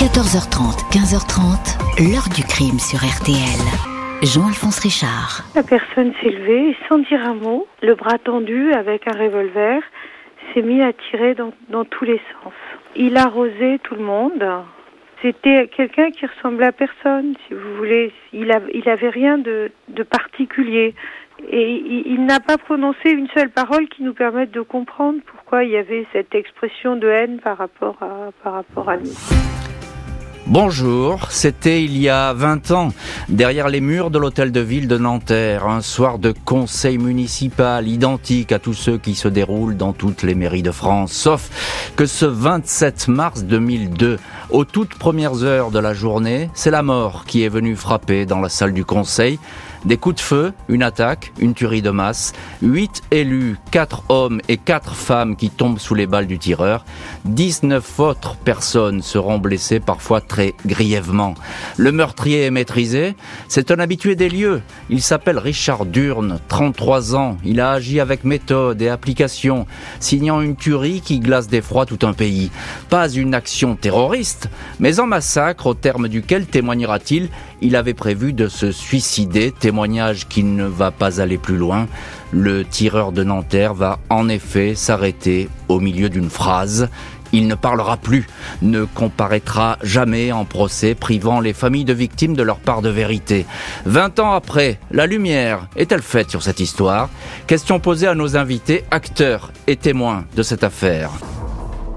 14h30, 15h30, l'heure du crime sur RTL. Jean-Alphonse Richard. La personne s'est levée sans dire un mot, le bras tendu avec un revolver, s'est mis à tirer dans, dans tous les sens. Il arrosait tout le monde. C'était quelqu'un qui ressemblait à personne, si vous voulez. Il, a, il avait rien de, de particulier. Et il, il n'a pas prononcé une seule parole qui nous permette de comprendre pourquoi il y avait cette expression de haine par rapport à, par rapport à nous. Bonjour, c'était il y a 20 ans, derrière les murs de l'hôtel de ville de Nanterre, un soir de conseil municipal identique à tous ceux qui se déroulent dans toutes les mairies de France, sauf que ce 27 mars 2002, aux toutes premières heures de la journée, c'est la mort qui est venue frapper dans la salle du conseil, des coups de feu, une attaque, une tuerie de masse, huit élus, quatre hommes et quatre femmes qui tombent sous les balles du tireur, 19 autres personnes seront blessées parfois très grièvement. Le meurtrier est maîtrisé, c'est un habitué des lieux, il s'appelle Richard Durne, 33 ans, il a agi avec méthode et application, signant une tuerie qui glace d'effroi tout un pays. Pas une action terroriste, mais un massacre au terme duquel témoignera-t-il, il avait prévu de se suicider, témoignage qui ne va pas aller plus loin. Le tireur de Nanterre va en effet s'arrêter au milieu d'une phrase. Il ne parlera plus, ne comparaîtra jamais en procès, privant les familles de victimes de leur part de vérité. Vingt ans après, la lumière est-elle faite sur cette histoire? Question posée à nos invités, acteurs et témoins de cette affaire.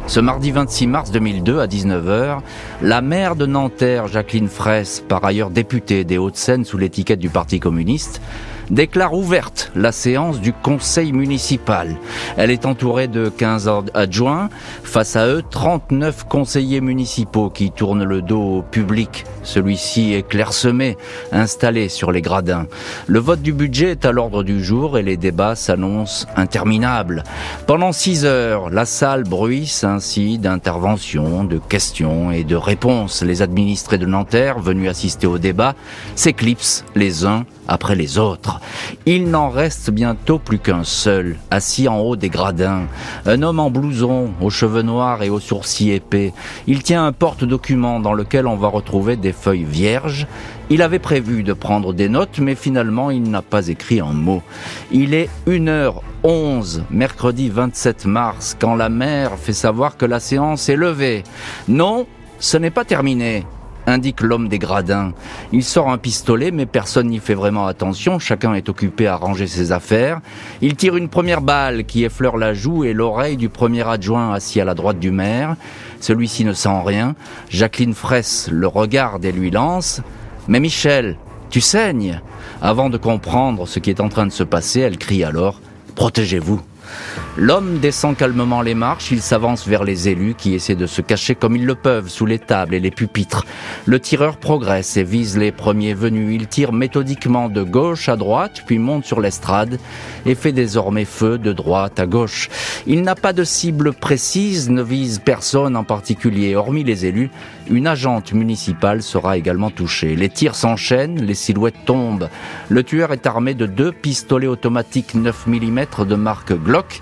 Ce mardi 26 mars 2002 à 19h, la maire de Nanterre, Jacqueline Fraisse, par ailleurs députée des Hauts-de-Seine sous l'étiquette du Parti communiste, déclare ouverte la séance du conseil municipal. Elle est entourée de 15 adjoints, face à eux 39 conseillers municipaux qui tournent le dos au public. Celui-ci est clairsemé, installé sur les gradins. Le vote du budget est à l'ordre du jour et les débats s'annoncent interminables. Pendant six heures, la salle bruisse ainsi d'interventions, de questions et de réponses. Les administrés de Nanterre, venus assister au débat, s'éclipsent les uns après les autres. Il n'en reste bientôt plus qu'un seul, assis en haut des gradins. Un homme en blouson, aux cheveux noirs et aux sourcils épais. Il tient un porte-document dans lequel on va retrouver des feuilles vierges. Il avait prévu de prendre des notes, mais finalement il n'a pas écrit un mot. Il est 1h11, mercredi 27 mars, quand la mère fait savoir que la séance est levée. Non, ce n'est pas terminé indique l'homme des gradins. Il sort un pistolet, mais personne n'y fait vraiment attention, chacun est occupé à ranger ses affaires. Il tire une première balle qui effleure la joue et l'oreille du premier adjoint assis à la droite du maire. Celui-ci ne sent rien. Jacqueline Fraisse le regarde et lui lance. Mais Michel, tu saignes. Avant de comprendre ce qui est en train de se passer, elle crie alors Protégez-vous. L'homme descend calmement les marches, il s'avance vers les élus qui essaient de se cacher comme ils le peuvent sous les tables et les pupitres. Le tireur progresse et vise les premiers venus. Il tire méthodiquement de gauche à droite, puis monte sur l'estrade et fait désormais feu de droite à gauche. Il n'a pas de cible précise, ne vise personne en particulier, hormis les élus. Une agente municipale sera également touchée. Les tirs s'enchaînent, les silhouettes tombent. Le tueur est armé de deux pistolets automatiques 9 mm de marque Glock.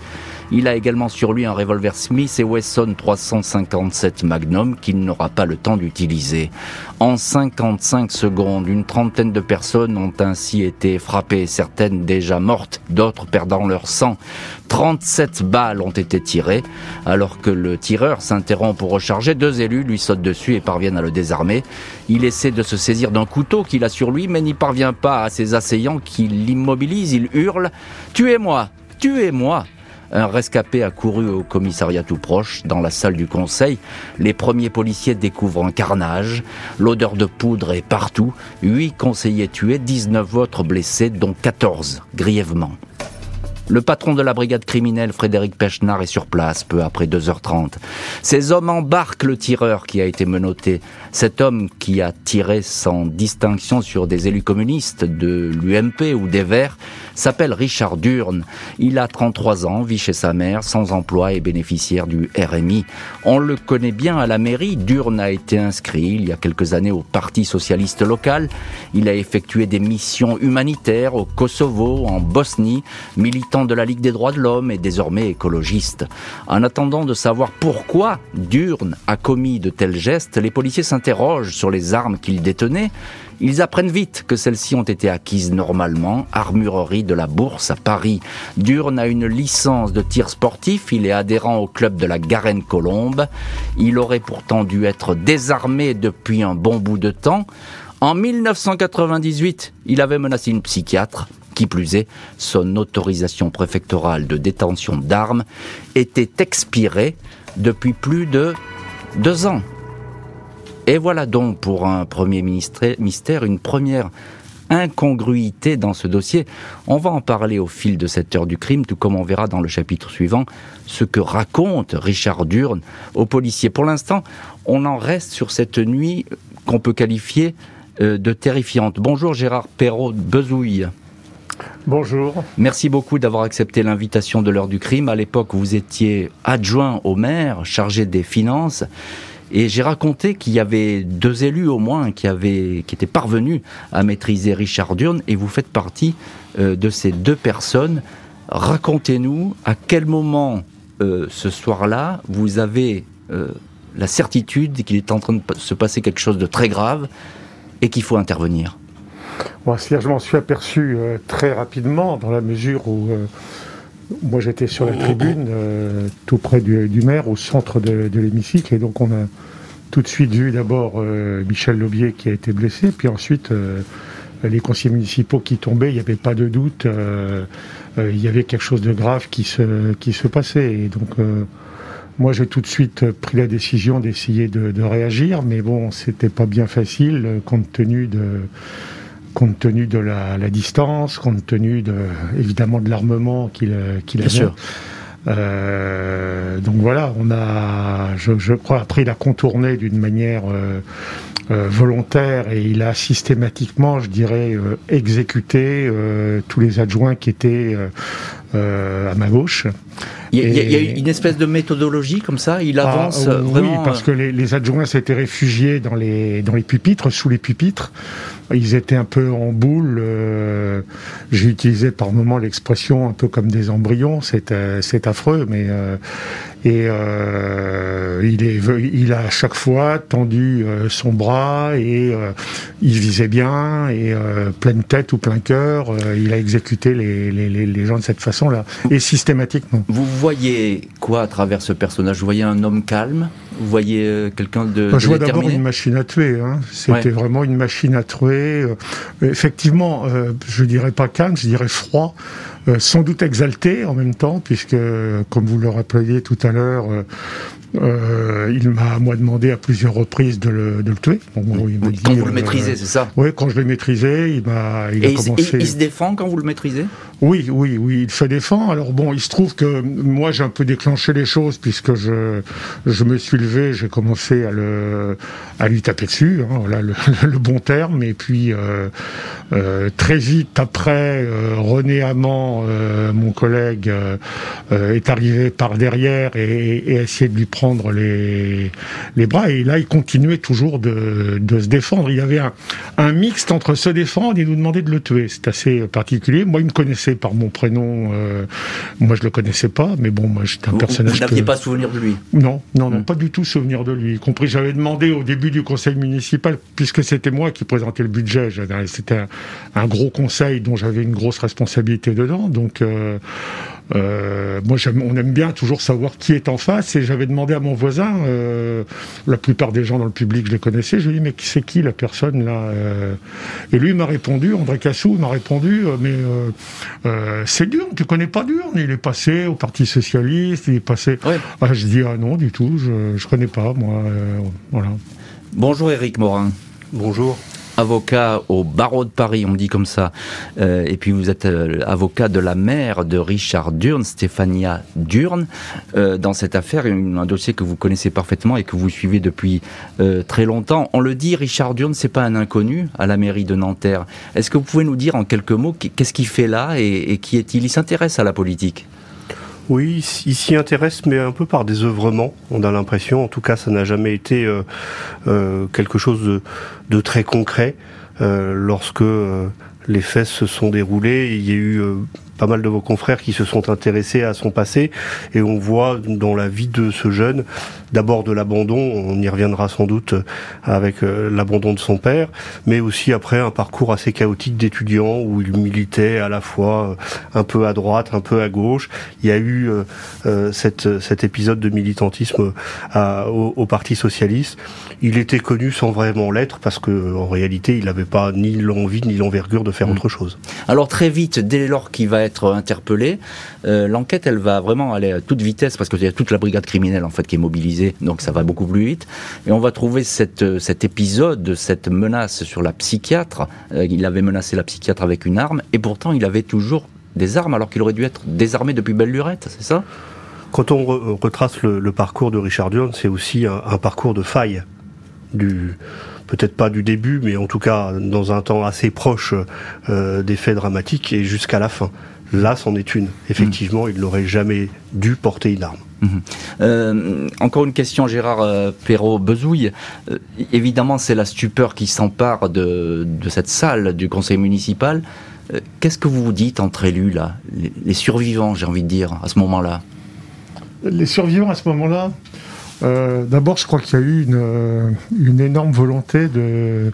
Il a également sur lui un revolver Smith et Wesson 357 Magnum qu'il n'aura pas le temps d'utiliser. En 55 secondes, une trentaine de personnes ont ainsi été frappées, certaines déjà mortes, d'autres perdant leur sang. 37 balles ont été tirées. Alors que le tireur s'interrompt pour recharger, deux élus lui sautent dessus et parviennent à le désarmer. Il essaie de se saisir d'un couteau qu'il a sur lui, mais n'y parvient pas à ses assaillants qui l'immobilisent. Il hurle « Tuez-moi Tuez-moi !» Un rescapé a couru au commissariat tout proche, dans la salle du conseil. Les premiers policiers découvrent un carnage. L'odeur de poudre est partout. Huit conseillers tués, 19 autres blessés, dont 14 grièvement. Le patron de la brigade criminelle, Frédéric Pechnard, est sur place peu après 2h30. Ces hommes embarquent le tireur qui a été menotté. Cet homme qui a tiré sans distinction sur des élus communistes de l'UMP ou des Verts s'appelle Richard Durne. Il a 33 ans, vit chez sa mère, sans emploi et bénéficiaire du RMI. On le connaît bien à la mairie. Durne a été inscrit il y a quelques années au Parti socialiste local. Il a effectué des missions humanitaires au Kosovo, en Bosnie, militant de la Ligue des droits de l'homme et désormais écologiste. En attendant de savoir pourquoi Durne a commis de tels gestes, les policiers s'interrogent sur les armes qu'il détenait. Ils apprennent vite que celles-ci ont été acquises normalement, armurerie de la Bourse à Paris. Durne a une licence de tir sportif, il est adhérent au club de la Garenne-Colombe. Il aurait pourtant dû être désarmé depuis un bon bout de temps. En 1998, il avait menacé une psychiatre. Qui plus est, son autorisation préfectorale de détention d'armes était expirée depuis plus de deux ans. Et voilà donc pour un premier mystère une première incongruité dans ce dossier. On va en parler au fil de cette heure du crime, tout comme on verra dans le chapitre suivant ce que raconte Richard Durne aux policiers. Pour l'instant, on en reste sur cette nuit qu'on peut qualifier euh, de terrifiante. Bonjour Gérard Perrault Bezouille. Bonjour. Merci beaucoup d'avoir accepté l'invitation de l'heure du crime. À l'époque, vous étiez adjoint au maire, chargé des finances. Et j'ai raconté qu'il y avait deux élus au moins qui, avaient, qui étaient parvenus à maîtriser Richard Durne et vous faites partie euh, de ces deux personnes. Racontez-nous à quel moment euh, ce soir-là vous avez la certitude qu'il est en train de se passer quelque chose de très grave et qu'il faut intervenir Moi, je m'en suis aperçu euh, très rapidement dans la mesure où euh, moi j'étais sur la tribune euh, tout près du, maire, au centre de, l'hémicycle, et donc on a tout de suite vu d'abord Michel Lobier qui a été blessé, puis ensuite les conseillers municipaux qui tombaient, il n'y avait pas de doute, il y avait quelque chose de grave qui se, qui se passait. Et donc moi, j'ai tout de suite pris la décision d'essayer de, réagir, mais bon, c'était pas bien facile euh, compte tenu de compte tenu de la, distance, compte tenu de, évidemment de l'armement qu'il euh, qu'il avait. Sûr. Euh, donc voilà, on a, je, crois, après il a contourné d'une manière volontaire et il a systématiquement, je dirais, exécuté tous les adjoints qui étaient à ma gauche. Il y, a, une espèce de méthodologie comme ça, il ah, avance vraiment. Oui, parce que les, les adjoints s'étaient réfugiés dans les, dans les pupitres, sous les pupitres. Ils étaient un peu en boule. Euh, j'ai utilisé par moments l'expression un peu comme des embryons. C'est euh, affreux, mais euh, et il il a à chaque fois tendu son bras et il visait bien et pleine tête ou plein cœur. il a exécuté les, gens de cette façon-là et systématiquement. Vous voyez quoi à travers ce personnage? Vous voyez un homme calme? Vous voyez quelqu'un de, Je vois d'abord une machine à tuer. Hein. C'était vraiment une machine à tuer euh, effectivement, euh, je dirais pas calme, je dirais froid, euh, sans doute exalté en même temps, puisque, comme vous le rappeliez tout à l'heure, euh, il m'a moi demandé à plusieurs reprises de le, de le tuer. quand vous le euh, maîtrisez, c'est ça Oui, quand je l'ai maîtrisé, il m'a il a commencé. Il, il se défend quand vous le maîtrisez? Oui, oui, oui, il se défend. Alors bon, il se trouve que moi j'ai un peu déclenché les choses puisque je me suis levé, j'ai commencé à le à lui taper dessus, hein, le, bon terme. Et puis euh, euh très vite après, euh, René Amand, mon collègue, est arrivé par derrière et, a essayé de lui prendre les, bras. Et là, il continuait toujours de, de se défendre. Il y avait un, un, mixte entre se défendre et nous demander de le tuer. C'est assez particulier. Moi, il me connaissait par mon prénom. Euh, moi, je le connaissais pas, mais bon, moi, j'étais un personnage. Vous n'aviez pas souvenir de lui Non, non, non, hmm. pas du tout souvenir de lui. Y compris, j'avais demandé au début du conseil municipal, puisque c'était moi qui présentais le budget. C'était un, un, gros conseil dont j'avais une grosse responsabilité dedans. Donc, euh, euh, moi, on aime bien toujours savoir qui est en face, et j'avais demandé à mon voisin, euh, la plupart des gens dans le public, je les connaissais, je lui ai dit, mais c'est qui la personne là euh? Et lui m'a répondu, André Cassou m'a répondu, mais c'est dur, tu connais pas dur, il est passé au Parti Socialiste, il est passé... Ah, je dis, ah non, du tout, je, ne connais pas, moi, voilà. Bonjour Eric Morin. Bonjour avocat au barreau de Paris, on dit comme ça, euh, et puis vous êtes euh, avocat de la mère de Richard Durne, Stéphania Durne, euh, dans cette affaire, un dossier que vous connaissez parfaitement et que vous suivez depuis très longtemps. On le dit, Richard Durne, c'est pas un inconnu à la mairie de Nanterre. Est-ce que vous pouvez nous dire en quelques mots qu'est-ce qu'il fait là et, qui est-il? Il s'intéresse à la politique oui, il s'y intéresse, mais un peu par des œuvrements. On a l'impression, en tout cas, ça n'a jamais été quelque chose de, très concret. Euh, lorsque euh, les faits se sont déroulés, il y a eu euh, pas mal de vos confrères qui se sont intéressés à son passé et on voit dans la vie de ce jeune d'abord de l'abandon, on y reviendra sans doute avec euh, l'abandon de son père, mais aussi après un parcours assez chaotique d'étudiant où il militait à la fois euh, un peu à droite, un peu à gauche. Il y a eu euh, cette, cet épisode de militantisme au, au, Parti socialiste. Il était connu sans vraiment l'être parce que en réalité, il n'avait pas ni l'envie ni l'envergure de faire mmh. autre chose. Alors très vite, dès lors qu'il va être interpellé, l'enquête, elle va vraiment aller à toute vitesse parce qu'il y toute la brigade criminelle en fait qui est mobilisée donc ça va beaucoup plus vite. Et on va trouver cette, cet épisode, cette menace sur la psychiatre. Euh, il avait menacé la psychiatre avec une arme, et pourtant il avait toujours des armes alors qu'il aurait dû être désarmé depuis belle lurette, c'est ça? Quand on retrace le, parcours de Richard Durn, c'est aussi un, parcours de faille peut-être pas du début, mais en tout cas dans un temps assez proche euh, des faits dramatiques et jusqu'à la fin. Là, c'en est une. Effectivement, il n'aurait jamais dû porter une arme. Mhm. Euh, encore une question, Gérard euh, Perrault-Bezouille. Euh, évidemment, c'est la stupeur qui s'empare de, cette salle du conseil municipal. Qu'est-ce que vous vous dites entre élus, là? Les, survivants, j'ai envie de dire, à ce moment-là Les survivants, à ce moment-là D'abord, je crois qu'il y a eu une énorme volonté de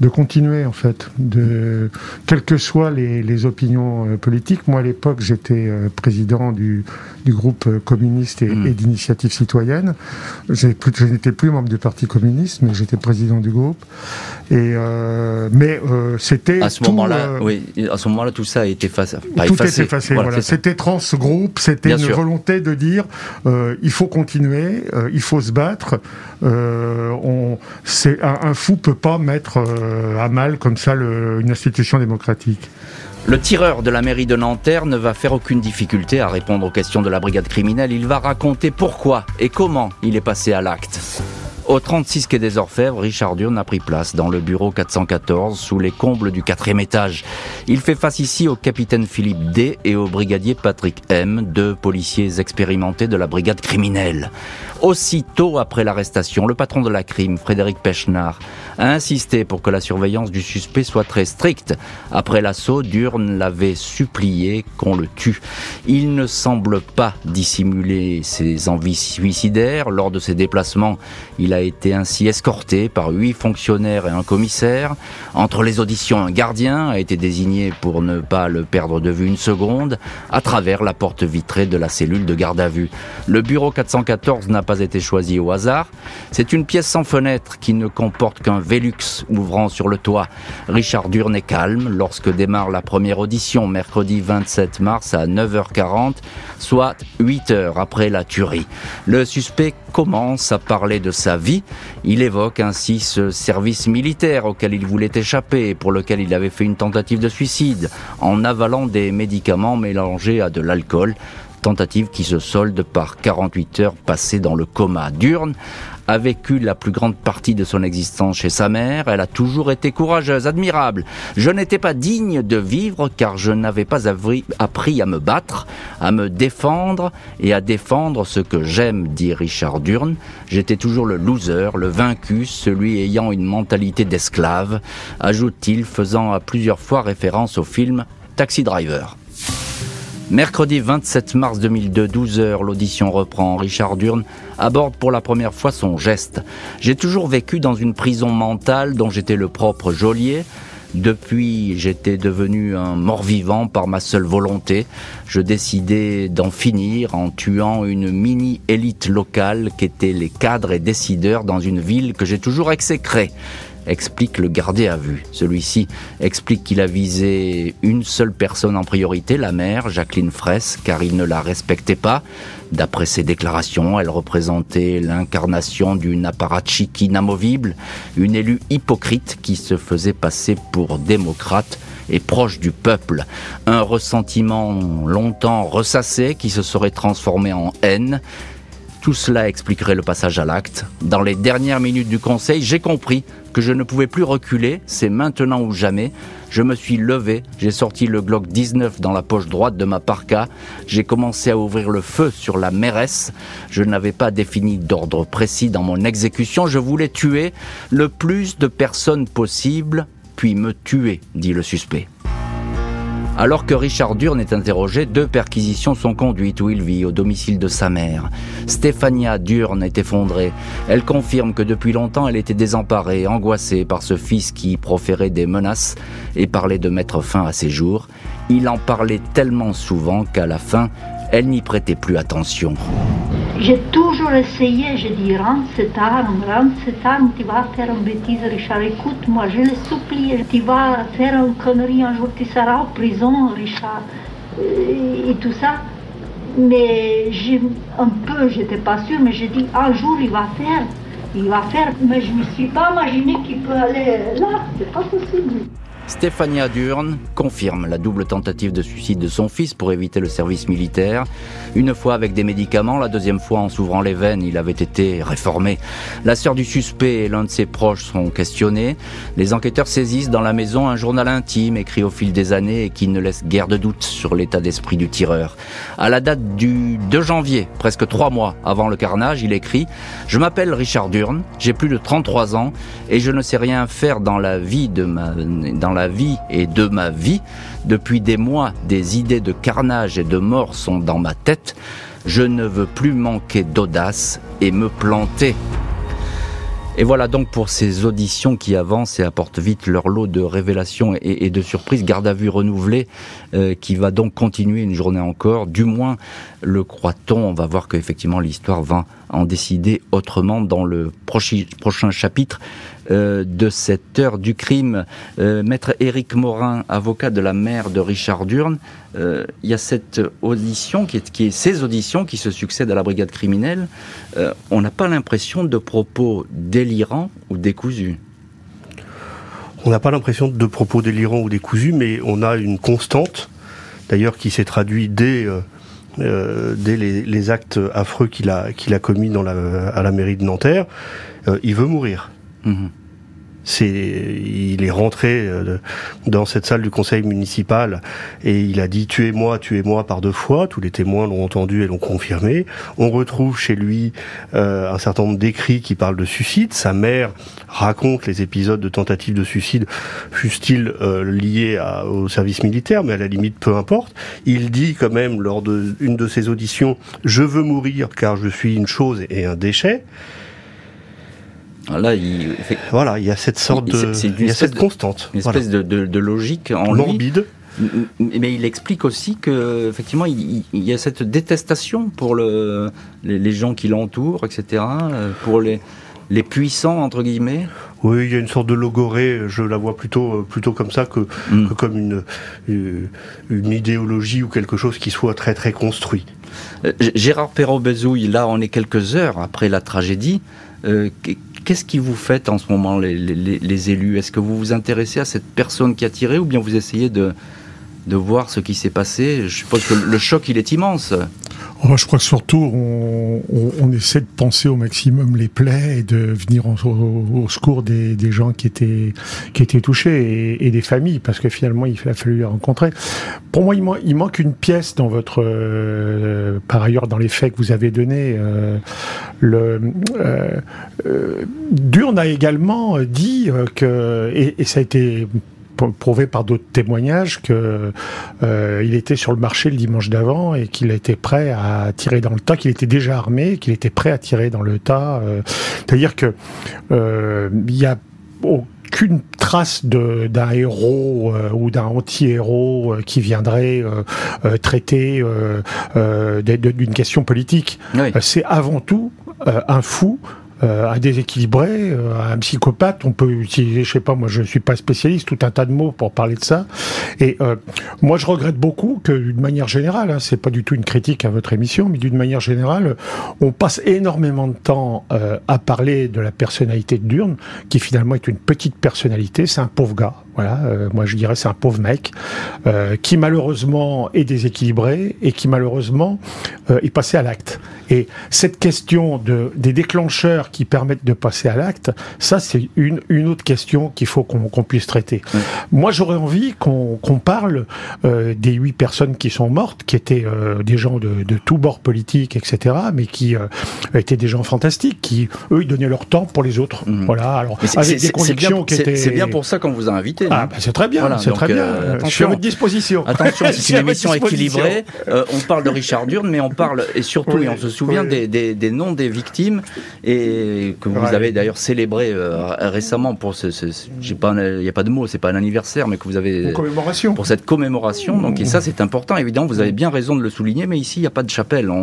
de continuer en fait, de quelles que soient les, opinions euh, politiques. Moi à l'époque j'étais euh, président du, groupe euh, communiste hmm. et, d'initiative citoyenne. Je n'étais plus membre du Parti communiste, mais j'étais président du groupe. Et mais c'était à ce moment-là, oui, à ce moment-là tout ça a été effacé. tout effacé. effacé. Voilà, C'était trans groupe, c'était une volonté de dire il faut continuer, il faut se battre. on, c'est un, un, fou peut pas mettre euh, à mal comme ça une institution démocratique. Le tireur de la mairie de Nanterre ne va faire aucune difficulté à répondre aux questions de la brigade criminelle. Il va raconter pourquoi et comment il est passé à l'acte. Au 36 quai des Orfèvres, Richard Durne a pris place dans le bureau 414 sous les combles du quatrième étage. Il fait face ici au capitaine Philippe D et au brigadier Patrick M, deux policiers expérimentés de la brigade criminelle. Aussitôt après l'arrestation, le patron de la crime, Frédéric Pechnard, a insisté pour que la surveillance du suspect soit très stricte. Après l'assaut, Durne l'avait supplié qu'on le tue. Il ne semble pas dissimuler ses envies suicidaires. Lors de ses déplacements, il a été ainsi escorté par huit fonctionnaires et un commissaire. Entre les auditions, un gardien a été désigné pour ne pas le perdre de vue une seconde à travers la porte vitrée de la cellule de garde à vue. Le bureau 414 n'a pas été choisi au hasard. C'est une pièce sans fenêtre qui ne comporte qu'un Velux ouvrant sur le toit. Richard Durne est calme lorsque démarre la première audition mercredi 27 mars à 9h40, soit 8 heures après la tuerie. Le suspect commence à parler de sa vie. Il évoque ainsi ce service militaire auquel il voulait échapper pour lequel il avait fait une tentative de suicide en avalant des médicaments mélangés à de l'alcool tentative qui se solde par 48 heures passées dans le coma. Durne a vécu la plus grande partie de son existence chez sa mère. Elle a toujours été courageuse, admirable. Je n'étais pas digne de vivre car je n'avais pas appris à me battre, à me défendre et à défendre ce que j'aime, dit Richard Durne. J'étais toujours le loser, le vaincu, celui ayant une mentalité d'esclave, ajoute-t-il, faisant à plusieurs fois référence au film Taxi Driver. Mercredi 27 mars 2002, 12h, l'audition reprend. Richard Durne aborde pour la première fois son geste. J'ai toujours vécu dans une prison mentale dont j'étais le propre geôlier. Depuis, j'étais devenu un mort-vivant par ma seule volonté. Je décidais d'en finir en tuant une mini-élite locale qu'étaient les cadres et décideurs dans une ville que j'ai toujours exécrée explique le gardé à vue. Celui-ci explique qu'il a visé une seule personne en priorité, la mère, Jacqueline Fraisse, car il ne la respectait pas. D'après ses déclarations, elle représentait l'incarnation d'une apparatchik inamovible, une élue hypocrite qui se faisait passer pour démocrate et proche du peuple. Un ressentiment longtemps ressassé qui se serait transformé en haine tout cela expliquerait le passage à l'acte. Dans les dernières minutes du conseil, j'ai compris que je ne pouvais plus reculer, c'est maintenant ou jamais. Je me suis levé, j'ai sorti le Glock 19 dans la poche droite de ma parka, j'ai commencé à ouvrir le feu sur la mairesse. Je n'avais pas défini d'ordre précis dans mon exécution, je voulais tuer le plus de personnes possible, puis me tuer, dit le suspect. Alors que Richard Durne est interrogé, deux perquisitions sont conduites où il vit, au domicile de sa mère. Stéphania Durne est effondrée. Elle confirme que depuis longtemps elle était désemparée, angoissée par ce fils qui proférait des menaces et parlait de mettre fin à ses jours. Il en parlait tellement souvent qu'à la fin, elle n'y prêtait plus attention. J'ai toujours essayé, je dis, rends cette arme, rends cette arme, tu vas faire une bêtise, Richard, écoute-moi, je le supplie, tu vas faire une connerie, un jour tu seras en prison, Richard, et, tout ça. Mais un peu, j'étais pas sûre, mais j'ai dit, un jour il va faire, il va faire, mais je me suis pas imaginé qu'il peut aller là, c'est pas possible. Stéphania Durne confirme la double tentative de suicide de son fils pour éviter le service militaire. Une fois avec des médicaments, la deuxième fois en s'ouvrant les veines, il avait été réformé. La sœur du suspect et l'un de ses proches sont questionnés. Les enquêteurs saisissent dans la maison un journal intime écrit au fil des années et qui ne laisse guère de doute sur l'état d'esprit du tireur. À la date du 2 janvier, presque trois mois avant le carnage, il écrit « Je m'appelle Richard Durne, j'ai plus de 33 ans et je ne sais rien faire dans la vie de ma... Dans la vie et de ma vie. Depuis des mois, des idées de carnage et de mort sont dans ma tête. Je ne veux plus manquer d'audace et me planter. Et voilà donc pour ces auditions qui avancent et apportent vite leur lot de révélations et, de surprises. Garde à vue renouvelée euh, qui va donc continuer une journée encore. Du moins le croit-on. On va voir qu'effectivement l'histoire va en décider autrement dans le prochain chapitre euh, de cette heure du crime. Euh, maître Éric Morin, avocat de la mère de Richard Durne, euh, il y a cette audition, qui est, ces auditions qui se succèdent à la brigade criminelle. on n'a pas l'impression de propos délirants ou décousus. On n'a pas l'impression de propos délirants ou décousus, mais on a une constante, d'ailleurs qui s'est traduite dès... les, actes affreux qu'il a, commis à la mairie de Nanterre, il veut mourir. C'est, il est rentré euh, dans cette salle du conseil municipal et il a dit tuez-moi, tuez-moi par deux fois. Tous les témoins l'ont entendu et l'ont confirmé. On retrouve chez lui euh, un certain nombre d'écrits qui parlent de suicide. Sa mère raconte les épisodes de tentatives de suicide, fussent-ils euh, liés au service militaire, mais à la limite peu importe. Il dit quand même lors d'une de ses auditions je veux mourir car je suis une chose et un déchet. Là, il, voilà, il y a cette sorte de, il y a cette constante, une espèce de, de, logique en morbide. Mais il explique aussi que effectivement il, y a cette détestation pour le, les, gens qui l'entourent, etc. Pour les, les puissants entre guillemets. Oui, il y a une sorte de logorée. Je la vois plutôt plutôt comme ça que, mm. que comme une, une, idéologie ou quelque chose qui soit très très construit. Euh, Gérard Perrault-Bezouille, là, on est quelques heures après la tragédie. Euh, Qu'est-ce qui vous fait en ce moment, les, élus? Est-ce que vous vous intéressez à cette personne qui a tiré ou bien vous essayez de, de voir ce qui s'est passé Je suppose que le choc, il est immense. Oh, je crois que surtout, on, essaie de penser au maximum les plaies et de venir au, secours des, gens qui étaient, qui étaient touchés et, des familles, parce que finalement, il a fallu les rencontrer. Pour moi, il, manque une pièce dans votre, euh, par ailleurs, dans les faits que vous avez donnés. Euh, le, euh, Durne a également dit que, et ça a été prouvé par d'autres témoignages que euh, il était sur le marché le dimanche d'avant et qu'il était prêt à tirer dans le tas, qu'il était déjà armé, qu'il était prêt à tirer dans le tas. Euh, c'est-à-dire que euh, il y a aucune trace d'un héros ou d'un anti-héros qui viendrait traiter d'une question politique. C'est avant tout un fou euh, un déséquilibré, euh, un psychopathe. On peut utiliser, je sais pas, moi je ne suis pas spécialiste, tout un tas de mots pour parler de ça. Et euh, moi je regrette beaucoup que d'une manière générale, hein, c'est pas du tout une critique à votre émission, mais d'une manière générale, on passe énormément de temps à parler de la personnalité de Durne, qui finalement est une petite personnalité, c'est un pauvre gars. Voilà, moi je dirais c'est un pauvre mec qui malheureusement est déséquilibré et qui malheureusement est passé à l'acte. Et cette question de, des déclencheurs qui permettent de passer à l'acte, ça c'est une, une autre question qu'il faut qu'on puisse traiter. Moi j'aurais envie qu'on parle euh, des huit personnes qui sont mortes, qui étaient euh, des gens de, de tous bords politiques, etc., mais qui euh, étaient des gens fantastiques, qui eux ils donnaient leur temps pour les autres. Mhm. Voilà, alors avec des convictions qui étaient. C'est bien pour ça qu'on vous a invité. Ah bah, c'est très bien, c'est très bien. je suis à votre disposition. Attention, c'est une émission équilibrée. on parle de Richard Durne, mais on parle et surtout et on se souvient des, des, des, noms des victimes et que vous avez d'ailleurs célébré récemment pour ce, ce j'ai pas, il n'y a pas de mots, c'est pas un anniversaire, mais que vous avez commémoration. pour cette commémoration. Donc et ça c'est important, évidemment, vous avez bien raison de le souligner, mais ici il n'y a pas de chapelle, on,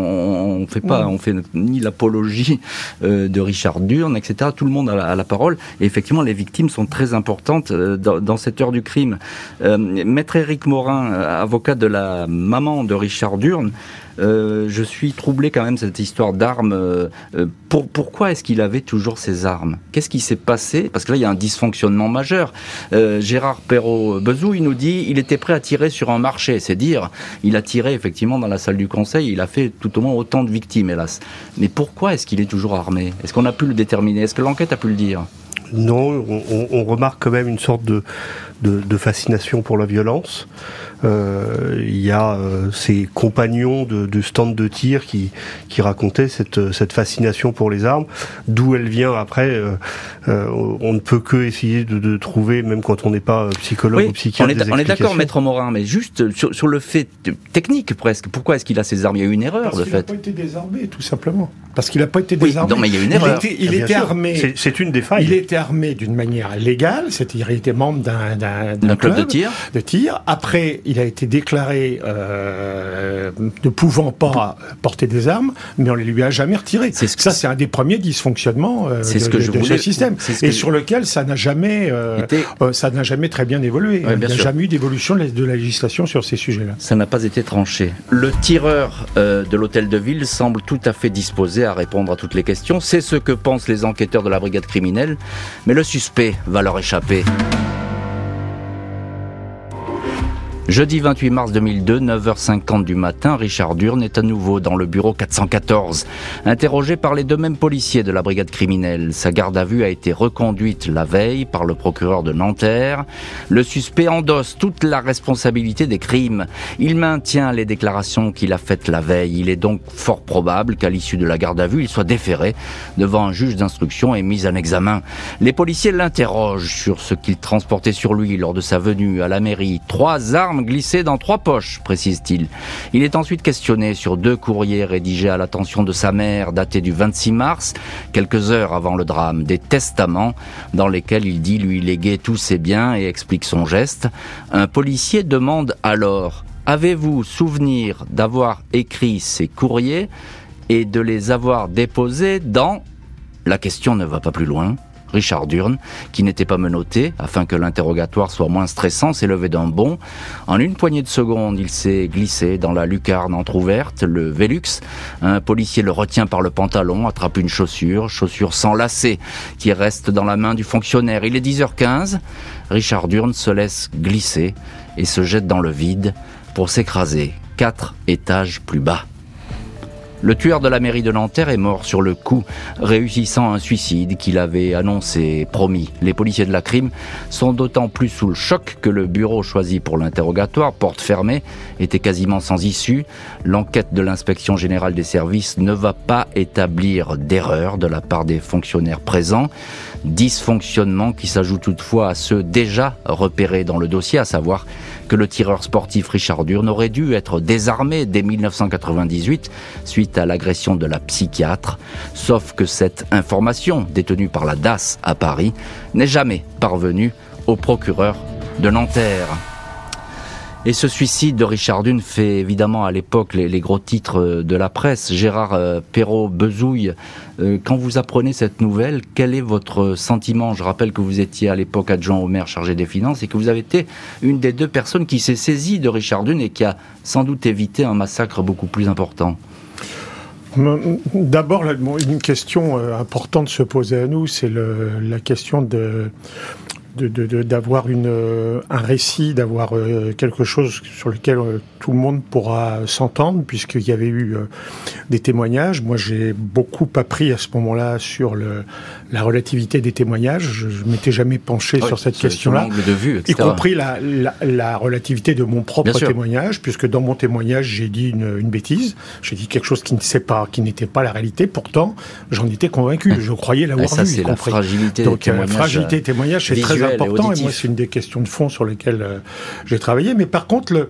on fait pas, on fait ni l'apologie euh, de Richard Durne, etc. Tout le monde a la, parole. Et effectivement, les victimes sont très importantes euh, dans, dans, cette heure du crime. Euh, Maître Éric Morin, avocat de la maman de Richard Durne, euh, je suis troublé quand même cette histoire d'armes. Euh, euh, pour, pourquoi est-ce qu'il avait toujours ces armes? Qu'est-ce qui s'est passé? Parce que là, il y a un dysfonctionnement majeur. Gérard Perrault-Bezou, il nous dit il était prêt à tirer sur un marché. C'est dire, il a tiré effectivement dans la salle du conseil. Il a fait tout au moins autant de victimes, hélas. Mais pourquoi est-ce qu'il est toujours armé? Est-ce qu'on a pu le déterminer? Est-ce que l'enquête a pu le dire? Non, on, remarque quand même une sorte de, de fascination pour la violence. Euh, il y a euh, ses compagnons de, de, stand de tir qui, qui racontaient cette, cette fascination pour les armes. D'où elle vient après, euh, on ne peut que essayer de, de trouver, même quand on n'est pas psychologue ou psychiatre. On est, d'accord, maître Morin, mais juste sur, sur le fait technique presque. Pourquoi est-ce qu'il a ces armes? Il y a eu une erreur, de fait. Il n'a pas été désarmé, tout simplement. Parce qu'il n'a pas été désarmé. non, mais il y a une erreur. Il était, armé. C'est une des failles. Il était armé d'une manière légale, c'est-à-dire il était membre d'un club, de tir. De tir. Après, il a été déclaré euh, ne pouvant pas porter des armes, mais on ne lui a jamais retiré. Ça, c'est un des premiers dysfonctionnements euh, de, ce, que je ce système, et sur lequel ça n'a jamais, euh, euh, ça n'a jamais très bien évolué. il n'y a jamais eu d'évolution de la législation sur ces sujets-là. Ça n'a pas été tranché. Le tireur de l'hôtel de ville semble tout à fait disposé à répondre à toutes les questions. C'est ce que pensent les enquêteurs de la brigade criminelle, mais le suspect va leur échapper. Jeudi 28 mars 2002, 9h50 du matin, Richard Durne est à nouveau dans le bureau 414. Interrogé par les deux mêmes policiers de la brigade criminelle, sa garde à vue a été reconduite la veille par le procureur de Nanterre. Le suspect endosse toute la responsabilité des crimes. Il maintient les déclarations qu'il a faites la veille. Il est donc fort probable qu'à l'issue de la garde à vue, il soit déféré devant un juge d'instruction et mis en examen. Les policiers l'interrogent sur ce qu'il transportait sur lui lors de sa venue à la mairie. Trois armes glissé dans trois poches, précise-t-il. Il est ensuite questionné sur deux courriers rédigés à l'attention de sa mère, datés du 26 mars, quelques heures avant le drame, des testaments dans lesquels il dit lui léguer tous ses biens et explique son geste. Un policier demande alors Avez-vous souvenir d'avoir écrit ces courriers et de les avoir déposés dans... La question ne va pas plus loin. Richard Durne, qui n'était pas menotté, afin que l'interrogatoire soit moins stressant, s'est levé d'un bond. En une poignée de secondes, il s'est glissé dans la lucarne entr'ouverte, le Velux. Un policier le retient par le pantalon, attrape une chaussure, chaussure sans lacet, qui reste dans la main du fonctionnaire. Il est 10h15. Richard Durne se laisse glisser et se jette dans le vide pour s'écraser quatre étages plus bas. Le tueur de la mairie de Nanterre est mort sur le coup, réussissant un suicide qu'il avait annoncé, promis. Les policiers de la crime sont d'autant plus sous le choc que le bureau choisi pour l'interrogatoire, porte fermée, était quasiment sans issue. L'enquête de l'inspection générale des services ne va pas établir d'erreur de la part des fonctionnaires présents. Dysfonctionnement qui s'ajoute toutefois à ceux déjà repérés dans le dossier, à savoir que le tireur sportif Richard Durne aurait dû être désarmé dès 1998 suite à l'agression de la psychiatre, sauf que cette information, détenue par la DAS à Paris, n'est jamais parvenue au procureur de Nanterre. Et ce suicide de Richard Dune fait évidemment à l'époque les, gros titres de la presse. Gérard euh, Perrault-Bezouille, euh, quand vous apprenez cette nouvelle, quel est votre sentiment? Je rappelle que vous étiez à l'époque adjoint au maire chargé des finances et que vous avez été une des deux personnes qui s'est saisie de Richard Dune et qui a sans doute évité un massacre beaucoup plus important. D'abord, une question euh, importante se posait à nous, c'est la question de d'avoir une un récit, d'avoir quelque chose sur lequel tout le monde pourra s'entendre, puisqu'il y avait eu des témoignages. Moi, j'ai beaucoup appris à ce moment-là sur le, la relativité des témoignages. Je, je m'étais jamais penché sur cette question-là, y compris la, la, la, relativité de mon propre témoignage, puisque dans mon témoignage, j'ai dit une, une bêtise. J'ai dit quelque chose qui ne sait pas, qui n'était pas la réalité. Pourtant, j'en étais convaincu. Je croyais l'avoir ça, vu. c'est la fragilité Donc, des témoignages. fragilité des témoignages, c'est très important. Et, et moi, c'est une des questions de fond sur lesquelles euh, j'ai travaillé. Mais par contre, le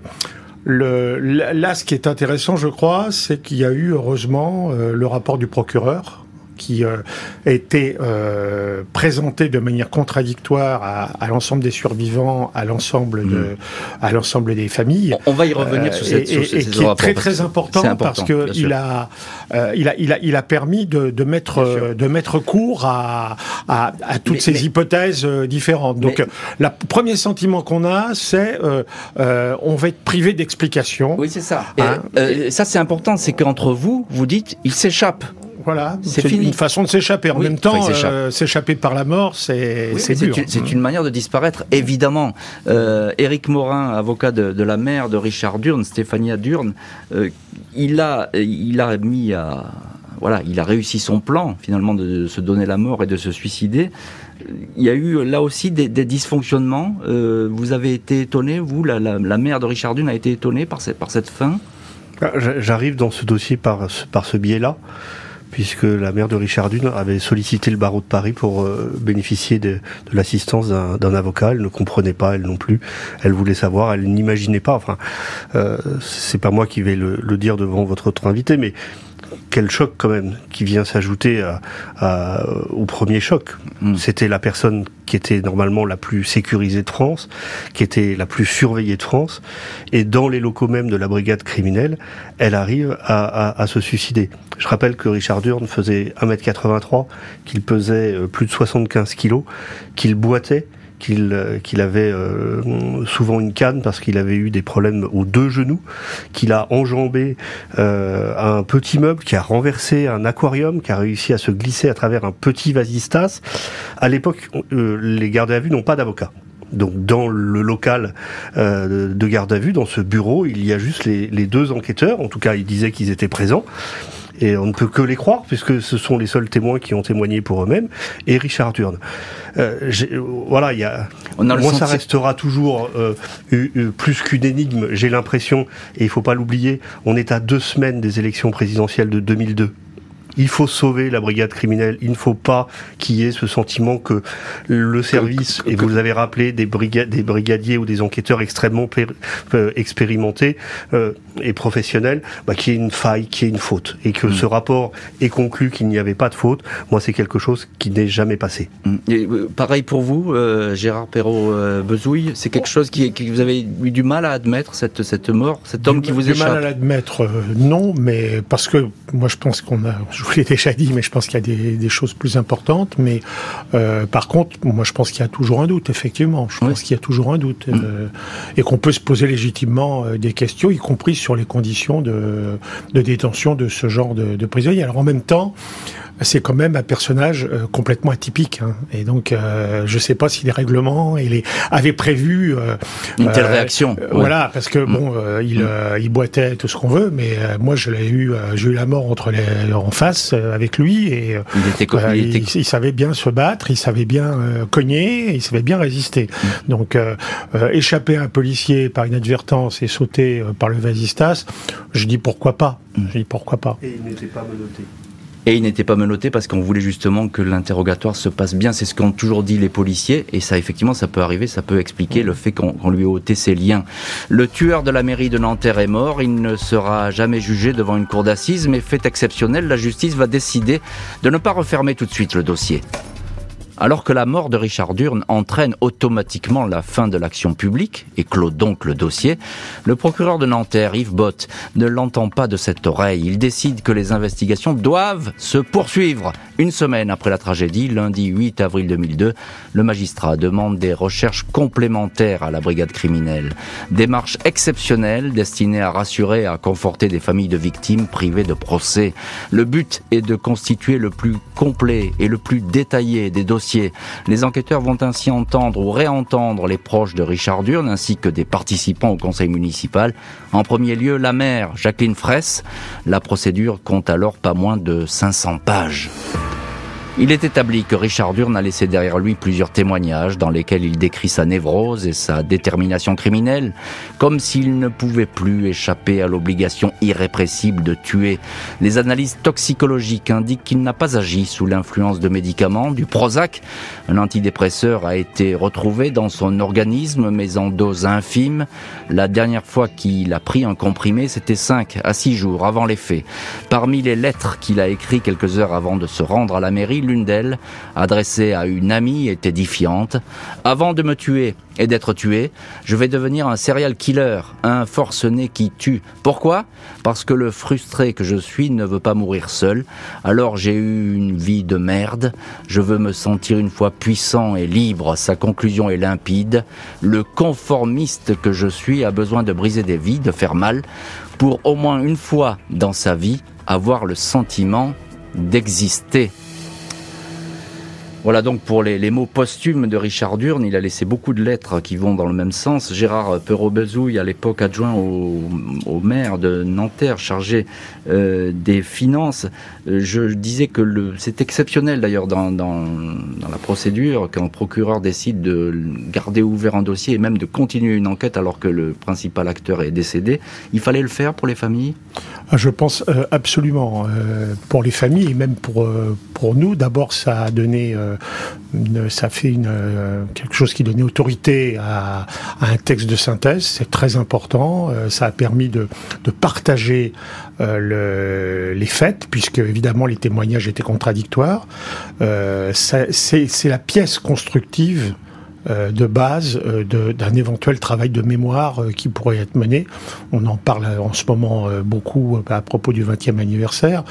le, là, ce qui est intéressant, je crois, c'est qu'il y a eu heureusement euh, le rapport du procureur qui euh, était euh, présenté de manière contradictoire à, à l'ensemble des survivants, à l'ensemble de, mm. à l'ensemble des familles. On va y revenir sur cette et, sur et, qui est très très important, important parce que il a, euh, il a, il a, il a permis de, de mettre, de mettre court à, à, à toutes Mais- ces mais- hypothèses euh, différentes. Donc, le premier sentiment qu'on a, c'est euh, euh, on va être privé d'explications. Oui, c'est ça. Et, Hein euh, ça, c'est important, c'est qu'entre vous, vous dites, il s'échappe. Voilà, C'est une façon de s'échapper. En Oui, même temps, euh, s'échapper par la mort, c'est dur. une, c'est une manière de disparaître, évidemment. Euh, Éric Morin, avocat de, de la mère de Richard Durne, Stéphania Durne, euh, il a, il a mis à, voilà, il a réussi son plan finalement de se donner la mort et de se suicider. Il y a eu là aussi des, des dysfonctionnements. Euh, vous avez été étonné, vous, la, la, la mère de Richard Durne a été étonnée par cette, par cette fin? Ah, j'a- J'arrive dans ce dossier par, ce- par ce biais-là, puisque la mère de Richard Dune avait sollicité le barreau de Paris pour euh, bénéficier de, l'assistance d'un avocat. Elle ne comprenait pas, elle non plus. Elle voulait savoir, elle n'imaginait pas. Enfin, euh, c'est pas moi qui vais le, le dire devant votre autre invité, mais quel choc quand même qui vient s'ajouter à- à- au premier choc. Mm. C'était la personne qui était normalement la plus sécurisée de France, qui était la plus surveillée de France, et dans les locaux même de la brigade criminelle, elle arrive à, à- à se suicider. Je rappelle que Richard Durne faisait 1m83, qu'il pesait euh, plus de 75 kilos, qu'il boitait, qu'il avait euh, souvent une canne parce qu'il avait eu des problèmes aux deux genoux, qu'il a enjambé euh, un petit meuble, qui a renversé un aquarium, qui a réussi à se glisser à travers un petit vasistas. À l'époque, euh, les gardes à vue n'ont pas d'avocat. Donc dans le local de garde à vue, dans ce bureau, il y a juste les deux enquêteurs. En tout cas, ils disaient qu'ils étaient présents. Et on ne peut que les croire, puisque ce sont les seuls témoins qui ont témoigné pour eux-mêmes, et Richard Durne. Euh, voilà, il y a, On a le moi, ça restera toujours euh, eu- eu- plus qu'une énigme, j'ai l'impression, et il faut pas l'oublier, on est à deux semaines des élections présidentielles de 2002. Il faut sauver la brigade criminelle. Il ne faut pas qu'il y ait ce sentiment que le service, et vous avez rappelé des, brigades, des brigadiers ou des enquêteurs extrêmement pér- expérimentés euh, et professionnels, bah, qu'il y ait une faille, qu'il y ait une faute. Et que ce rapport ait conclu qu'il n'y avait pas de faute, moi c'est quelque chose qui n'est jamais passé. Mm. Et, euh, pareil pour vous, euh, Gérard Perrault-Bezouille, c'est quelque chose qui, qui vous avez eu du mal à admettre, cette, cette mort, cet homme Du- qui vous du mal à échappe l'admettre, euh, non, mais parce que moi je pense qu'on a, je vous l'ai déjà dit, mais je pense qu'il y a des, des choses plus importantes. Mais euh, par contre, moi je pense qu'il y a toujours un doute, effectivement. Je Oui. pense qu'il y a toujours un doute euh, et qu'on peut se poser légitimement euh, des questions, y compris sur les conditions de, de détention de ce genre de, de prisonniers. Alors en même temps. C'est quand même un personnage euh, complètement atypique, hein. et donc euh, je sais pas si les règlements et les avaient prévu euh, Une telle euh, réaction. euh. Voilà, parce que bon, euh, il, Mm. euh, il boitait tout ce qu'on veut, mais euh, moi je l'ai eu, euh, j'ai eu la mort entre les, en face euh, avec lui et Il était, il il, était- il savait bien se battre, il savait bien euh, cogner, il savait bien résister. Mm. Donc euh, euh, échapper à un policier par inadvertance et sauter euh, par le vasistas, je dis pourquoi pas. Mm. Je dis pourquoi pas. Et il n'était pas menotté. Et il n'était pas menotté parce qu'on voulait justement que l'interrogatoire se passe bien. C'est ce qu'ont toujours dit les policiers. Et ça, effectivement, ça peut arriver, ça peut expliquer le fait qu'on lui ait ôté ses liens. Le tueur de la mairie de Nanterre est mort. Il ne sera jamais jugé devant une cour d'assises. Mais fait exceptionnel, la justice va décider de ne pas refermer tout de suite le dossier. Alors que la mort de Richard Durne entraîne automatiquement la fin de l'action publique et clôt donc le dossier, le procureur de Nanterre, Yves Bott, ne l'entend pas de cette oreille. Il décide que les investigations doivent se poursuivre. Une semaine après la tragédie, lundi 8 avril 2002, le magistrat demande des recherches complémentaires à la brigade criminelle. Démarche exceptionnelle destinée à rassurer et à conforter des familles de victimes privées de procès. Le but est de constituer le plus complet et le plus détaillé des dossiers Les enquêteurs vont ainsi entendre ou réentendre les proches de Richard Durne ainsi que des participants au conseil municipal. En premier lieu, la maire, Jacqueline Fraisse. La procédure compte alors pas moins de 500 pages. Il est établi que Richard Durne a laissé derrière lui plusieurs témoignages dans lesquels il décrit sa névrose et sa détermination criminelle, comme s'il ne pouvait plus échapper à l'obligation irrépressible de tuer. Les analyses toxicologiques indiquent qu'il n'a pas agi sous l'influence de médicaments, du Prozac. Un antidépresseur a été retrouvé dans son organisme, mais en dose infime. La dernière fois qu'il a pris un comprimé, c'était 5 à 6 jours avant les faits. Parmi les lettres qu'il a écrites quelques heures avant de se rendre à la mairie, l'une d'elles, adressée à une amie, est édifiante. Avant de me tuer et d'être tué, je vais devenir un serial killer, un forcené qui tue. Pourquoi? Parce que le frustré que je suis ne veut pas mourir seul. Alors j'ai eu une vie de merde. Je veux me sentir une fois puissant et libre. Sa conclusion est limpide. Le conformiste que je suis a besoin de briser des vies, de faire mal, pour au moins une fois dans sa vie avoir le sentiment d'exister. Voilà donc pour les, mots posthumes de Richard Durne. Il a laissé beaucoup de lettres qui vont dans le même sens. Gérard Perrault-Bezouille, à l'époque adjoint au, maire de Nanterre, chargé euh, des finances, euh, je disais que c'est exceptionnel d'ailleurs dans, la procédure qu'un procureur décide de garder ouvert un dossier et même de continuer une enquête alors que le principal acteur est décédé. Il fallait le faire pour les familles? Ah, Je pense euh, absolument. pour les familles et même pour, nous, d'abord ça a donné ça fait euh, quelque chose qui donnait autorité à, un texte de synthèse. C'est très important. Euh, ça a permis de, partager les faits, puisque évidemment les témoignages étaient contradictoires. c'est la pièce constructive euh, de base euh, d'un éventuel travail de mémoire euh, qui pourrait être mené. On en parle en ce moment beaucoup à propos du 20e anniversaire.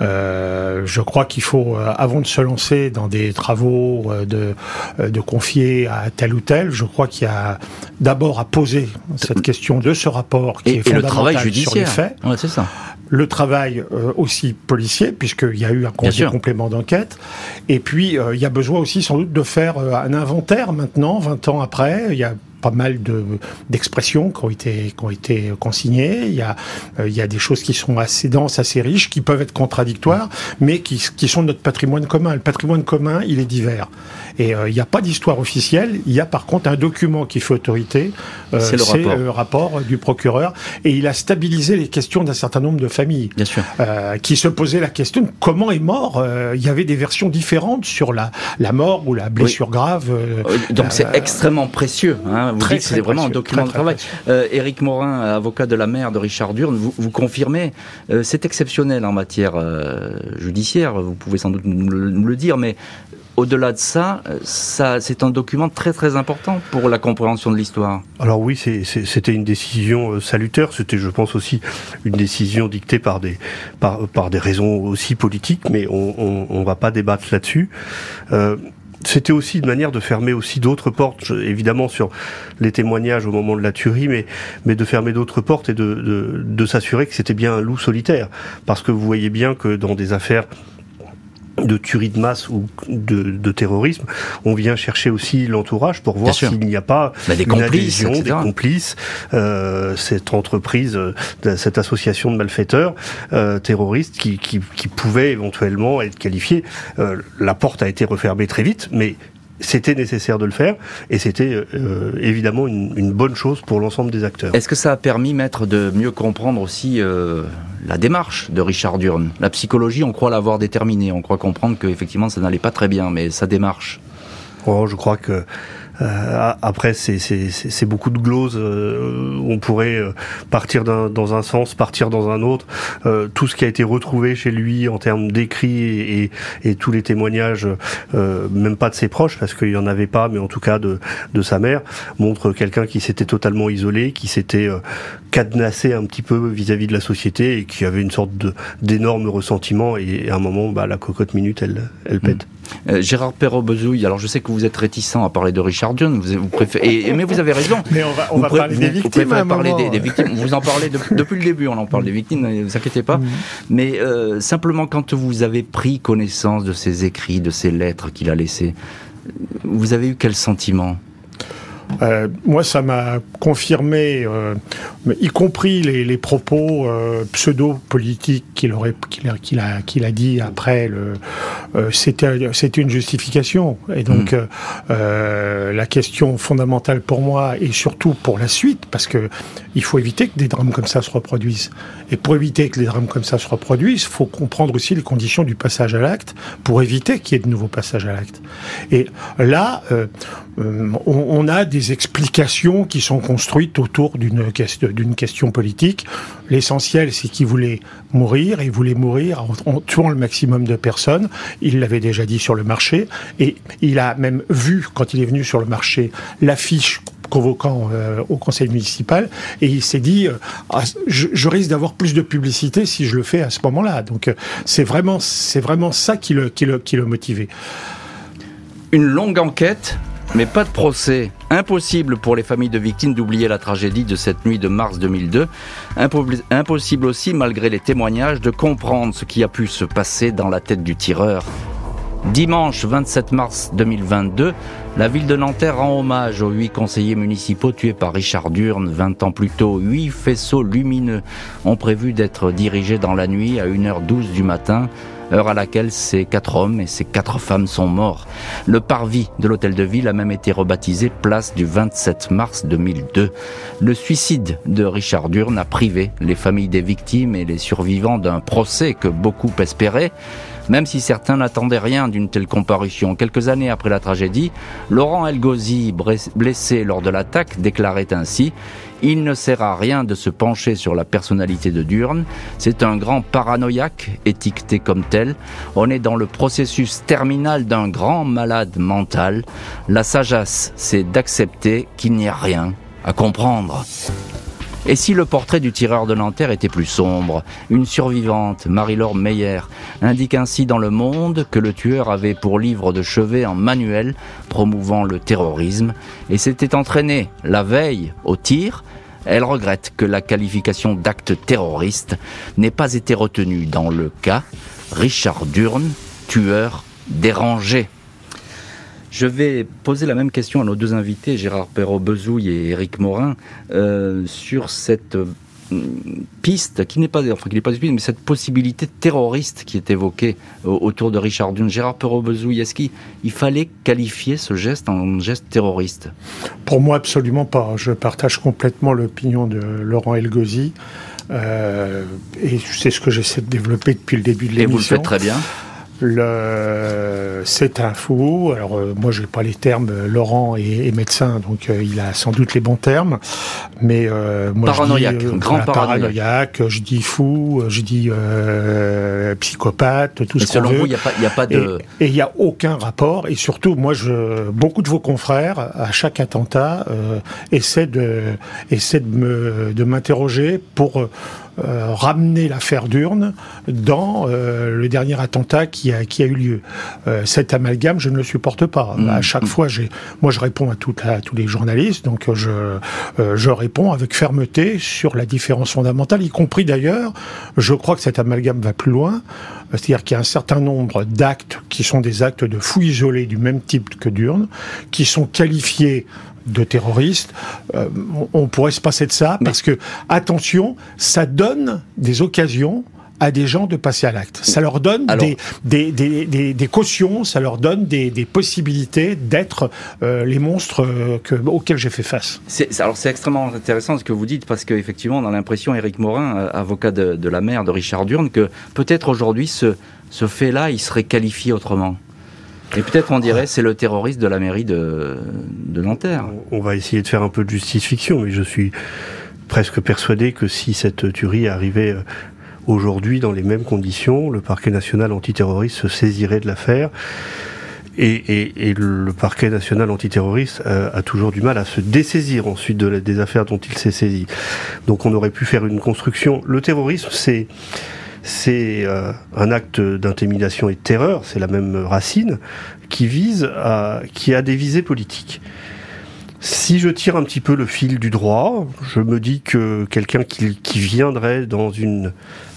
je crois qu'il faut, avant de se lancer dans des travaux de, de confier à tel ou tel, je crois qu'il y a d'abord à poser cette question de ce rapport qui est fondamental le travail judiciaire. sur les faits. Ouais, c'est ça le travail euh, aussi policier, puisqu'il y a eu un complément d'enquête. Et puis, euh, il y a besoin aussi sans doute de faire euh, un inventaire maintenant, 20 ans après. Il y a pas mal d'expressions qui ont été qui ont été consignées. Il y a il y a des choses qui sont assez denses, assez riches, qui peuvent être contradictoires, mais qui, qui sont notre patrimoine commun. Le patrimoine commun, il est divers. Et euh, il n'y a pas d'histoire officielle. Il y a par contre un document qui fait autorité. Euh, c'est le, rapport. du procureur. Et il a stabilisé les questions d'un certain nombre de familles. Bien sûr. Euh, qui se posaient la question comment est mort Il y avait des versions différentes sur la, la mort ou la blessure grave. Donc c'est extrêmement précieux. Hein. Vous dites que c'est vraiment un document de travail. Éric Morin, avocat de la mère de Richard Durne, vous, vous confirmez, c'est exceptionnel en matière judiciaire. Vous pouvez sans doute nous le dire, mais au-delà de ça, ça c'est un document très très important pour la compréhension de l'histoire. Alors oui, c'était une décision euh, salutaire. C'était, je pense aussi, une décision dictée par des par, par des raisons aussi politiques, mais on on, va pas débattre là-dessus. Euh, c'était aussi une manière de fermer aussi d'autres portes, évidemment sur les témoignages au moment de la tuerie, mais, mais de fermer d'autres portes et de, de, de s'assurer que c'était bien un loup solitaire. Parce que vous voyez bien que dans des affaires de tuerie de masse ou de, de, terrorisme, on vient chercher aussi l'entourage pour voir s'il n'y a pas bah, des, complices, adhésion, des complices, euh, cette entreprise, euh, cette association de malfaiteurs euh, terroristes qui, qui, qui pouvait éventuellement être qualifiée. Euh, la porte a été refermée très vite, mais c'était nécessaire de le faire et c'était euh, évidemment une, bonne chose pour l'ensemble des acteurs. Est-ce que ça a permis, maître, de mieux comprendre aussi euh, la démarche de Richard Durne La psychologie, on croit l'avoir déterminée, on croit comprendre qu'effectivement ça n'allait pas très bien, mais sa démarche. Oh, je crois que euh, après, c'est beaucoup de gloses. Euh, on pourrait euh, partir dans un sens, partir dans un autre. tout ce qui a été retrouvé chez lui en termes d'écrits et, et, tous les témoignages, même pas de ses proches, parce qu'il y en avait pas, mais en tout cas de, de sa mère, montre quelqu'un qui s'était totalement isolé, qui s'était cadenassé un petit peu vis-à-vis de la société et qui avait une sorte d'énorme ressentiment. Et à un moment, bah, la cocotte minute, elle, elle pète. Euh, Gérard Perrault-Bezouille, alors je sais que vous êtes réticent à parler de Richard Dion, vous, préférez, mais vous avez raison. Mais on va, on va parler des victimes. Vous, parler des, victimes. Vous en parlez depuis le début, on en parle des victimes, ne vous inquiétez pas. Mm. Mais euh, simplement, quand vous avez pris connaissance de ces écrits, de ces lettres qu'il a laissées, vous avez eu quel sentiment? Euh, moi, ça m'a confirmé, euh, y compris les, propos euh, pseudo-politiques qu'il aurait, qu'il a, qu'il a, dit après. Le, c'était, c'était une justification. Et donc, mm. la question fondamentale pour moi et surtout pour la suite, parce que il faut éviter que des drames comme ça se reproduisent. Et pour éviter que les drames comme ça se reproduisent, il faut comprendre aussi les conditions du passage à l'acte pour éviter qu'il y ait de nouveaux passages à l'acte. Et là, on, on a des explications qui sont construites autour d'une question politique. L'essentiel, c'est qu'il voulait mourir, et il voulait mourir en, tuant le maximum de personnes. Il l'avait déjà dit sur le marché, et il a même vu, quand il est venu sur le marché, l'affiche convoquant euh, au conseil municipal et il s'est dit euh, ah, je, risque d'avoir plus de publicité si je le fais à ce moment-là donc euh, c'est vraiment vraiment ça qui qui le motivait une longue enquête mais pas de procès. Impossible pour les familles de victimes d'oublier la tragédie de cette nuit de mars 2002. Impossible aussi, malgré les témoignages, de comprendre ce qui a pu se passer dans la tête du tireur. Dimanche 27 mars 2022, la ville de Nanterre rend hommage aux huit conseillers municipaux tués par Richard Durne 20 ans plus tôt. Huit faisceaux lumineux ont prévu d'être dirigés dans la nuit à 1h12 du matin heure à laquelle ces quatre hommes et ces quatre femmes sont morts. Le parvis de l'hôtel de ville a même été rebaptisé place du 27 mars 2002. Le suicide de Richard Durne a privé les familles des victimes et les survivants d'un procès que beaucoup espéraient. Même si certains n'attendaient rien d'une telle comparution, quelques années après la tragédie, Laurent Elgozi, blessé lors de l'attaque, déclarait ainsi il ne sert à rien de se pencher sur la personnalité de Durne. C'est un grand paranoïaque, étiqueté comme tel. On est dans le processus terminal d'un grand malade mental. La sagesse, c'est d'accepter qu'il n'y a rien à comprendre. Et si le portrait du tireur de Nanterre était plus sombre Une survivante, Marie-Laure Meyer, indique ainsi dans Le Monde que le tueur avait pour livre de chevet en manuel promouvant le terrorisme et s'était entraîné la veille au tir. Elle regrette que la qualification d'acte terroriste n'ait pas été retenue dans le cas Richard Durne, tueur dérangé. Je vais poser la même question à nos deux invités, Gérard Perrault-Bezouille et Éric Morin, euh, sur cette euh, piste qui n'est pas, enfin qui n'est pas piste, mais cette possibilité terroriste qui est évoquée autour de Richard Dune. Gérard Perrault-Bezouille, est-ce qu'il fallait qualifier ce geste en geste terroriste? Pour moi, absolument pas. Je partage complètement l'opinion de Laurent Elgozi. Euh, et c'est ce que j'essaie de développer depuis le début de l'émission. Et vous le faites très bien. Le, c'est un fou. Alors euh, moi, j'ai pas les termes. Euh, Laurent est, médecin, donc euh, il a sans doute les bons termes. Mais moi, paranoïaque, je dis, grand paranoïaque. Je dis fou, je dis psychopathe, tout ce qu'on veut. il n'y a a pas de. Et il n'y a aucun rapport. Et surtout, moi, je, beaucoup de vos confrères, à chaque attentat, essaient de, essaient de me, de m'interroger pour euh, ramener l'affaire d'urne dans euh, le dernier attentat qui a, qui a eu lieu. Euh, cet amalgame, je ne le supporte pas. Mmh. À chaque fois, j'ai, moi, je réponds à, tout, à tous les journalistes, donc je, je réponds avec fermeté sur la différence fondamentale, y compris d'ailleurs, je crois que cet amalgame va plus loin. C'est-à-dire qu'il y a un certain nombre d'actes qui sont des actes de fou isolés du même type que d'urne, qui sont qualifiés de terroristes, euh, on pourrait se passer de ça parce que attention, ça donne des occasions à des gens de passer à l'acte. Ça leur donne des, des, cautions, ça leur donne des, possibilités d'être euh, les monstres euh, que, auxquels j'ai fait face. alors c'est extrêmement intéressant ce que vous dites parce qu'effectivement on a l'impression, Éric Morin, avocat de, la mère de Richard Durne, que peut-être aujourd'hui ce, ce fait-là, il serait qualifié autrement. Et peut-être on dirait c'est le terroriste de la mairie de, de Nanterre. On va essayer de faire un peu de justice-fiction, mais je suis presque persuadé que si cette tuerie arrivait euh, aujourd'hui dans les mêmes conditions, le parquet national antiterroriste se saisirait de l'affaire. Et, et, le parquet national antiterroriste euh, a toujours du mal à se dessaisir ensuite de des affaires dont il s'est saisi. Donc on aurait pu faire une construction. Le terrorisme, c'est c'est un acte d'intimidation et de terreur, c'est la même racine, qui vise à, qui a des visées politiques. Si je tire un petit peu le fil du droit, je me dis que quelqu'un qui viendrait dans une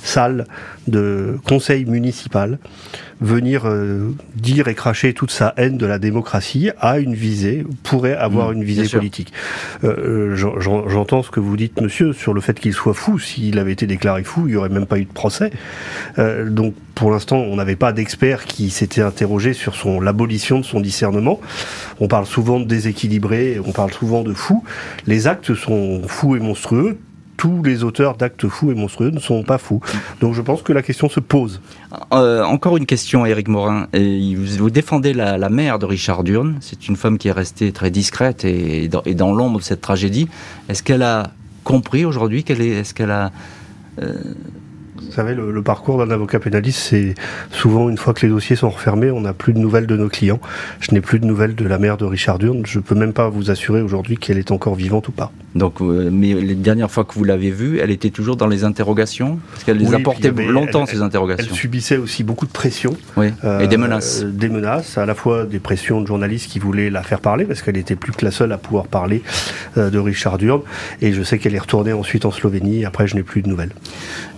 salle de conseil municipal venir euh, dire et cracher toute sa haine de la démocratie a une visée, pourrait avoir mmh, une visée politique. Euh, euh J'entends ce que vous dites, monsieur, sur le fait qu'il soit fou. S'il avait été déclaré fou, il n'y aurait même pas eu de procès. Euh, donc, pour l'instant, on n'avait pas d'expert qui s'était interrogé sur son l'abolition de son discernement. On parle souvent de déséquilibré, on parle souvent de fou. Les actes sont fous et monstrueux tous les auteurs d'actes fous et monstrueux ne sont pas fous. Donc je pense que la question se pose. Euh, encore une question, Éric Morin. vous défendez la, mère de Richard Durn. C'est une femme qui est restée très discrète et dans, l'ombre de cette tragédie. Est-ce qu'elle a compris aujourd'hui qu'elle est, est-ce qu'elle a euh, vous savez, le, parcours d'un avocat pénaliste, c'est souvent une fois que les dossiers sont refermés, on n'a plus de nouvelles de nos clients. Je n'ai plus de nouvelles de la mère de Richard Durne. Je ne peux même pas vous assurer aujourd'hui qu'elle est encore vivante ou pas. Donc, euh, mais les dernières fois que vous l'avez vue, elle était toujours dans les interrogations? Parce qu'elle les apportait longtemps, ces interrogations. Elle subissait aussi beaucoup de pression. Oui. et des menaces. Euh, des menaces, à la fois des pressions de journalistes qui voulaient la faire parler, parce qu'elle était plus que la seule à pouvoir parler euh, de Richard Durne. Et je sais qu'elle est retournée ensuite en Slovénie. Après, je n'ai plus de nouvelles.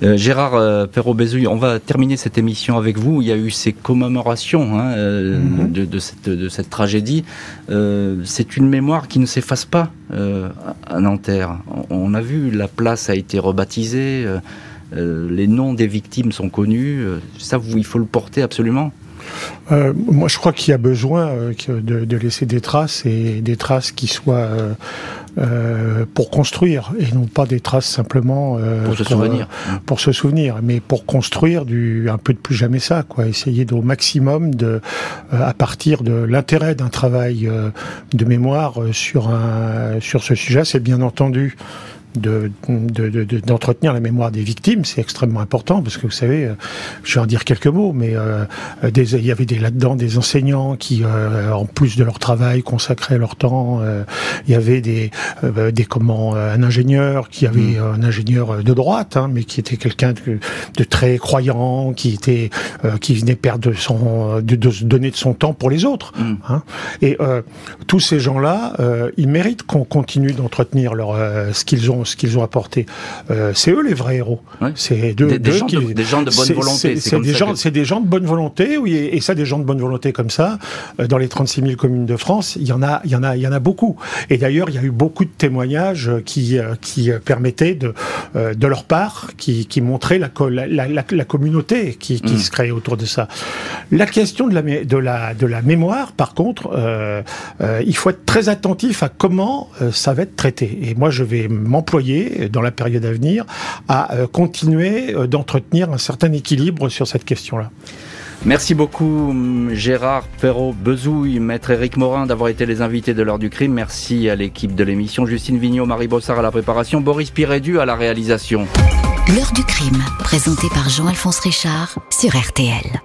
Gérard euh, Perrault on va terminer cette émission avec vous. Il y a eu ces commémorations hein, euh, mhm. de, cette, tragédie. Euh, c'est une mémoire qui ne s'efface pas à Nanterre. On, a vu, la place a été rebaptisée, les noms des victimes sont connus. Ça, il faut le porter absolument. Euh, moi, je crois qu'il y a besoin euh, de, laisser des traces et des traces qui soient euh, pour construire et non pas des traces simplement pour se souvenir, pour se souvenir, mais pour construire du un peu de plus jamais ça, quoi. Essayer au maximum de, à partir de l'intérêt d'un travail de mémoire sur un sur ce sujet, c'est bien entendu d'entretenir de, la mémoire des victimes, c'est extrêmement important parce que vous savez, euh, je vais en dire quelques mots, mais euh, des, il y avait des là-dedans des enseignants qui, euh, en plus de leur travail, consacraient leur temps. il y avait des, des comment, un ingénieur qui avait mmh. un ingénieur de droite, hein, mais qui était quelqu'un de, de, très croyant, qui était, qui venait perdre son, de, de, donner de son temps pour les autres. Mmh. Hein. Et tous ces gens-là, ils méritent qu'on continue d'entretenir leur ce qu'ils ont ce qu'ils ont apporté. Euh, c'est eux les vrais héros. C'est des, des, gens de, des, gens de, bonne volonté. C'est des gens, c'est des gens de bonne volonté, oui, et, ça, des gens de bonne volonté comme ça, euh, dans les 36 000 communes de France, il y en a, il y en a, il y en a beaucoup. Et d'ailleurs, il y a eu beaucoup de témoignages qui euh, qui permettaient de de leur part, qui, qui montraient la, la, la, communauté qui, qui mm. se créait autour de ça. La question de la de la de la mémoire, par contre, euh, il faut être très attentif à comment ça va être traité. Et moi, je vais m'en dans la période à venir à euh, continuer euh, d'entretenir un certain équilibre sur cette question-là. Merci beaucoup Gérard Perrault Bezouille, maître Éric Morin d'avoir été les invités de l'heure du crime. Merci à l'équipe de l'émission, Justine Vignot, Marie Bossard à la préparation, Boris Pirédu à la réalisation. L'heure du crime, présenté par Jean-Alphonse Richard sur RTL.